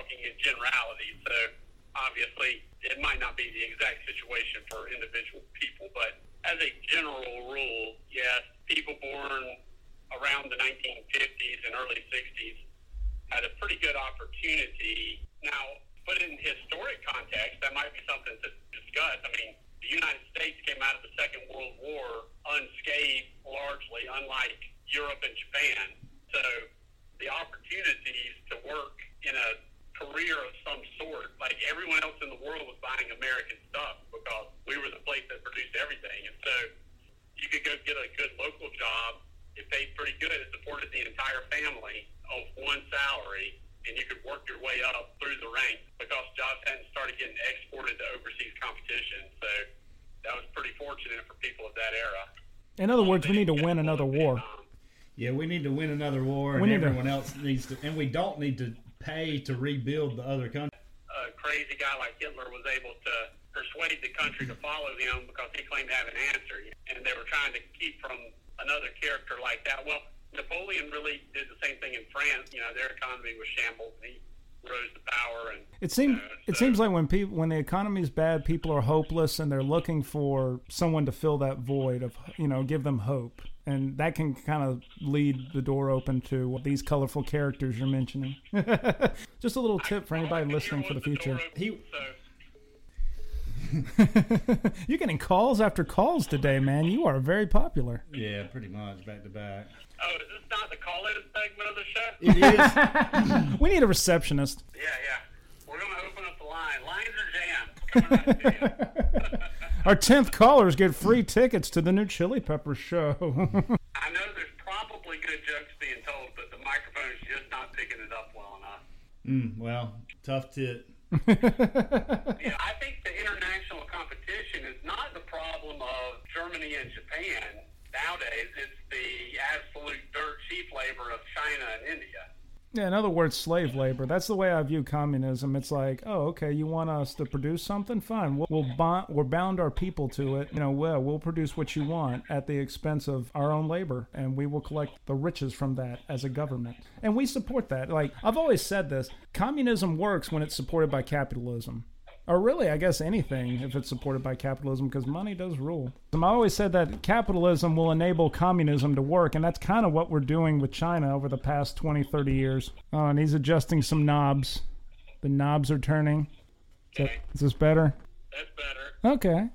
talking in generalities. So obviously, it might not be the exact situation for individual people, but as a general rule, yes, people born around the 1950s and early 60s had a pretty good opportunity. Now, put in historic context, that might be something to discuss. I mean, the United States came out of the Second World War unscathed, largely, unlike Europe and Japan. So the opportunities to work in a career of some sort, like everyone else in the world was buying American stuff because we were the place that produced everything. And so you could go get a good local job. It paid pretty good. It supported the entire family on one salary, and you could work your way up through the ranks because jobs hadn't started getting exported to overseas competition. So that was pretty fortunate for people of that era. In other words, we need to win another war. Yeah, we need to win another war, and We need to- everyone else needs to, and we don't need to pay to rebuild the other country. Like Hitler was able to persuade the country to follow him because he claimed to have an answer, and they were trying to keep from another character like that. Well, Napoleon really did the same thing in France. You know, their economy was shambles, he rose to power. And It seems you know, it so- seems like when people when the economy is bad, people are hopeless and they're looking for someone to fill that void of you know give them hope, and that can kind of lead the door open to these colorful characters you're mentioning. Just a little tip for anybody All I could listening for the was door future. open, He- so You're getting calls after calls today, man. You are very popular. Yeah, pretty much back to back. oh, is this not the call-in segment of the show? It is. We need a receptionist. yeah, yeah. We're gonna open up the line. Lines are jammed. Coming out to you. Our tenth callers get free tickets to the new Chili Pepper show. I know there's probably good jokes being told, but the microphone is just not picking it up well enough. mm, well, tough tit. Yeah, I think the international competition is not the problem of Germany and Japan nowadays. It's the absolute dirt cheap labor of China and India. Yeah, in other words, slave labor. That's the way I view communism. It's like, oh, okay, you want us to produce something? Fine. We'll, we'll bond, we're bound our people to it. You know, well, we'll produce what you want at the expense of our own labor, and we will collect the riches from that as a government. And we support that. Like I've always said this: communism works when it's supported by capitalism. Or really, I guess anything if it's supported by capitalism, because money does rule. I always said that capitalism will enable communism to work, and that's kind of what we're doing with China over the past 20, 30 years. Oh, and he's adjusting some knobs. The knobs are turning. Okay. Is, that, is this better? That's better. Okay.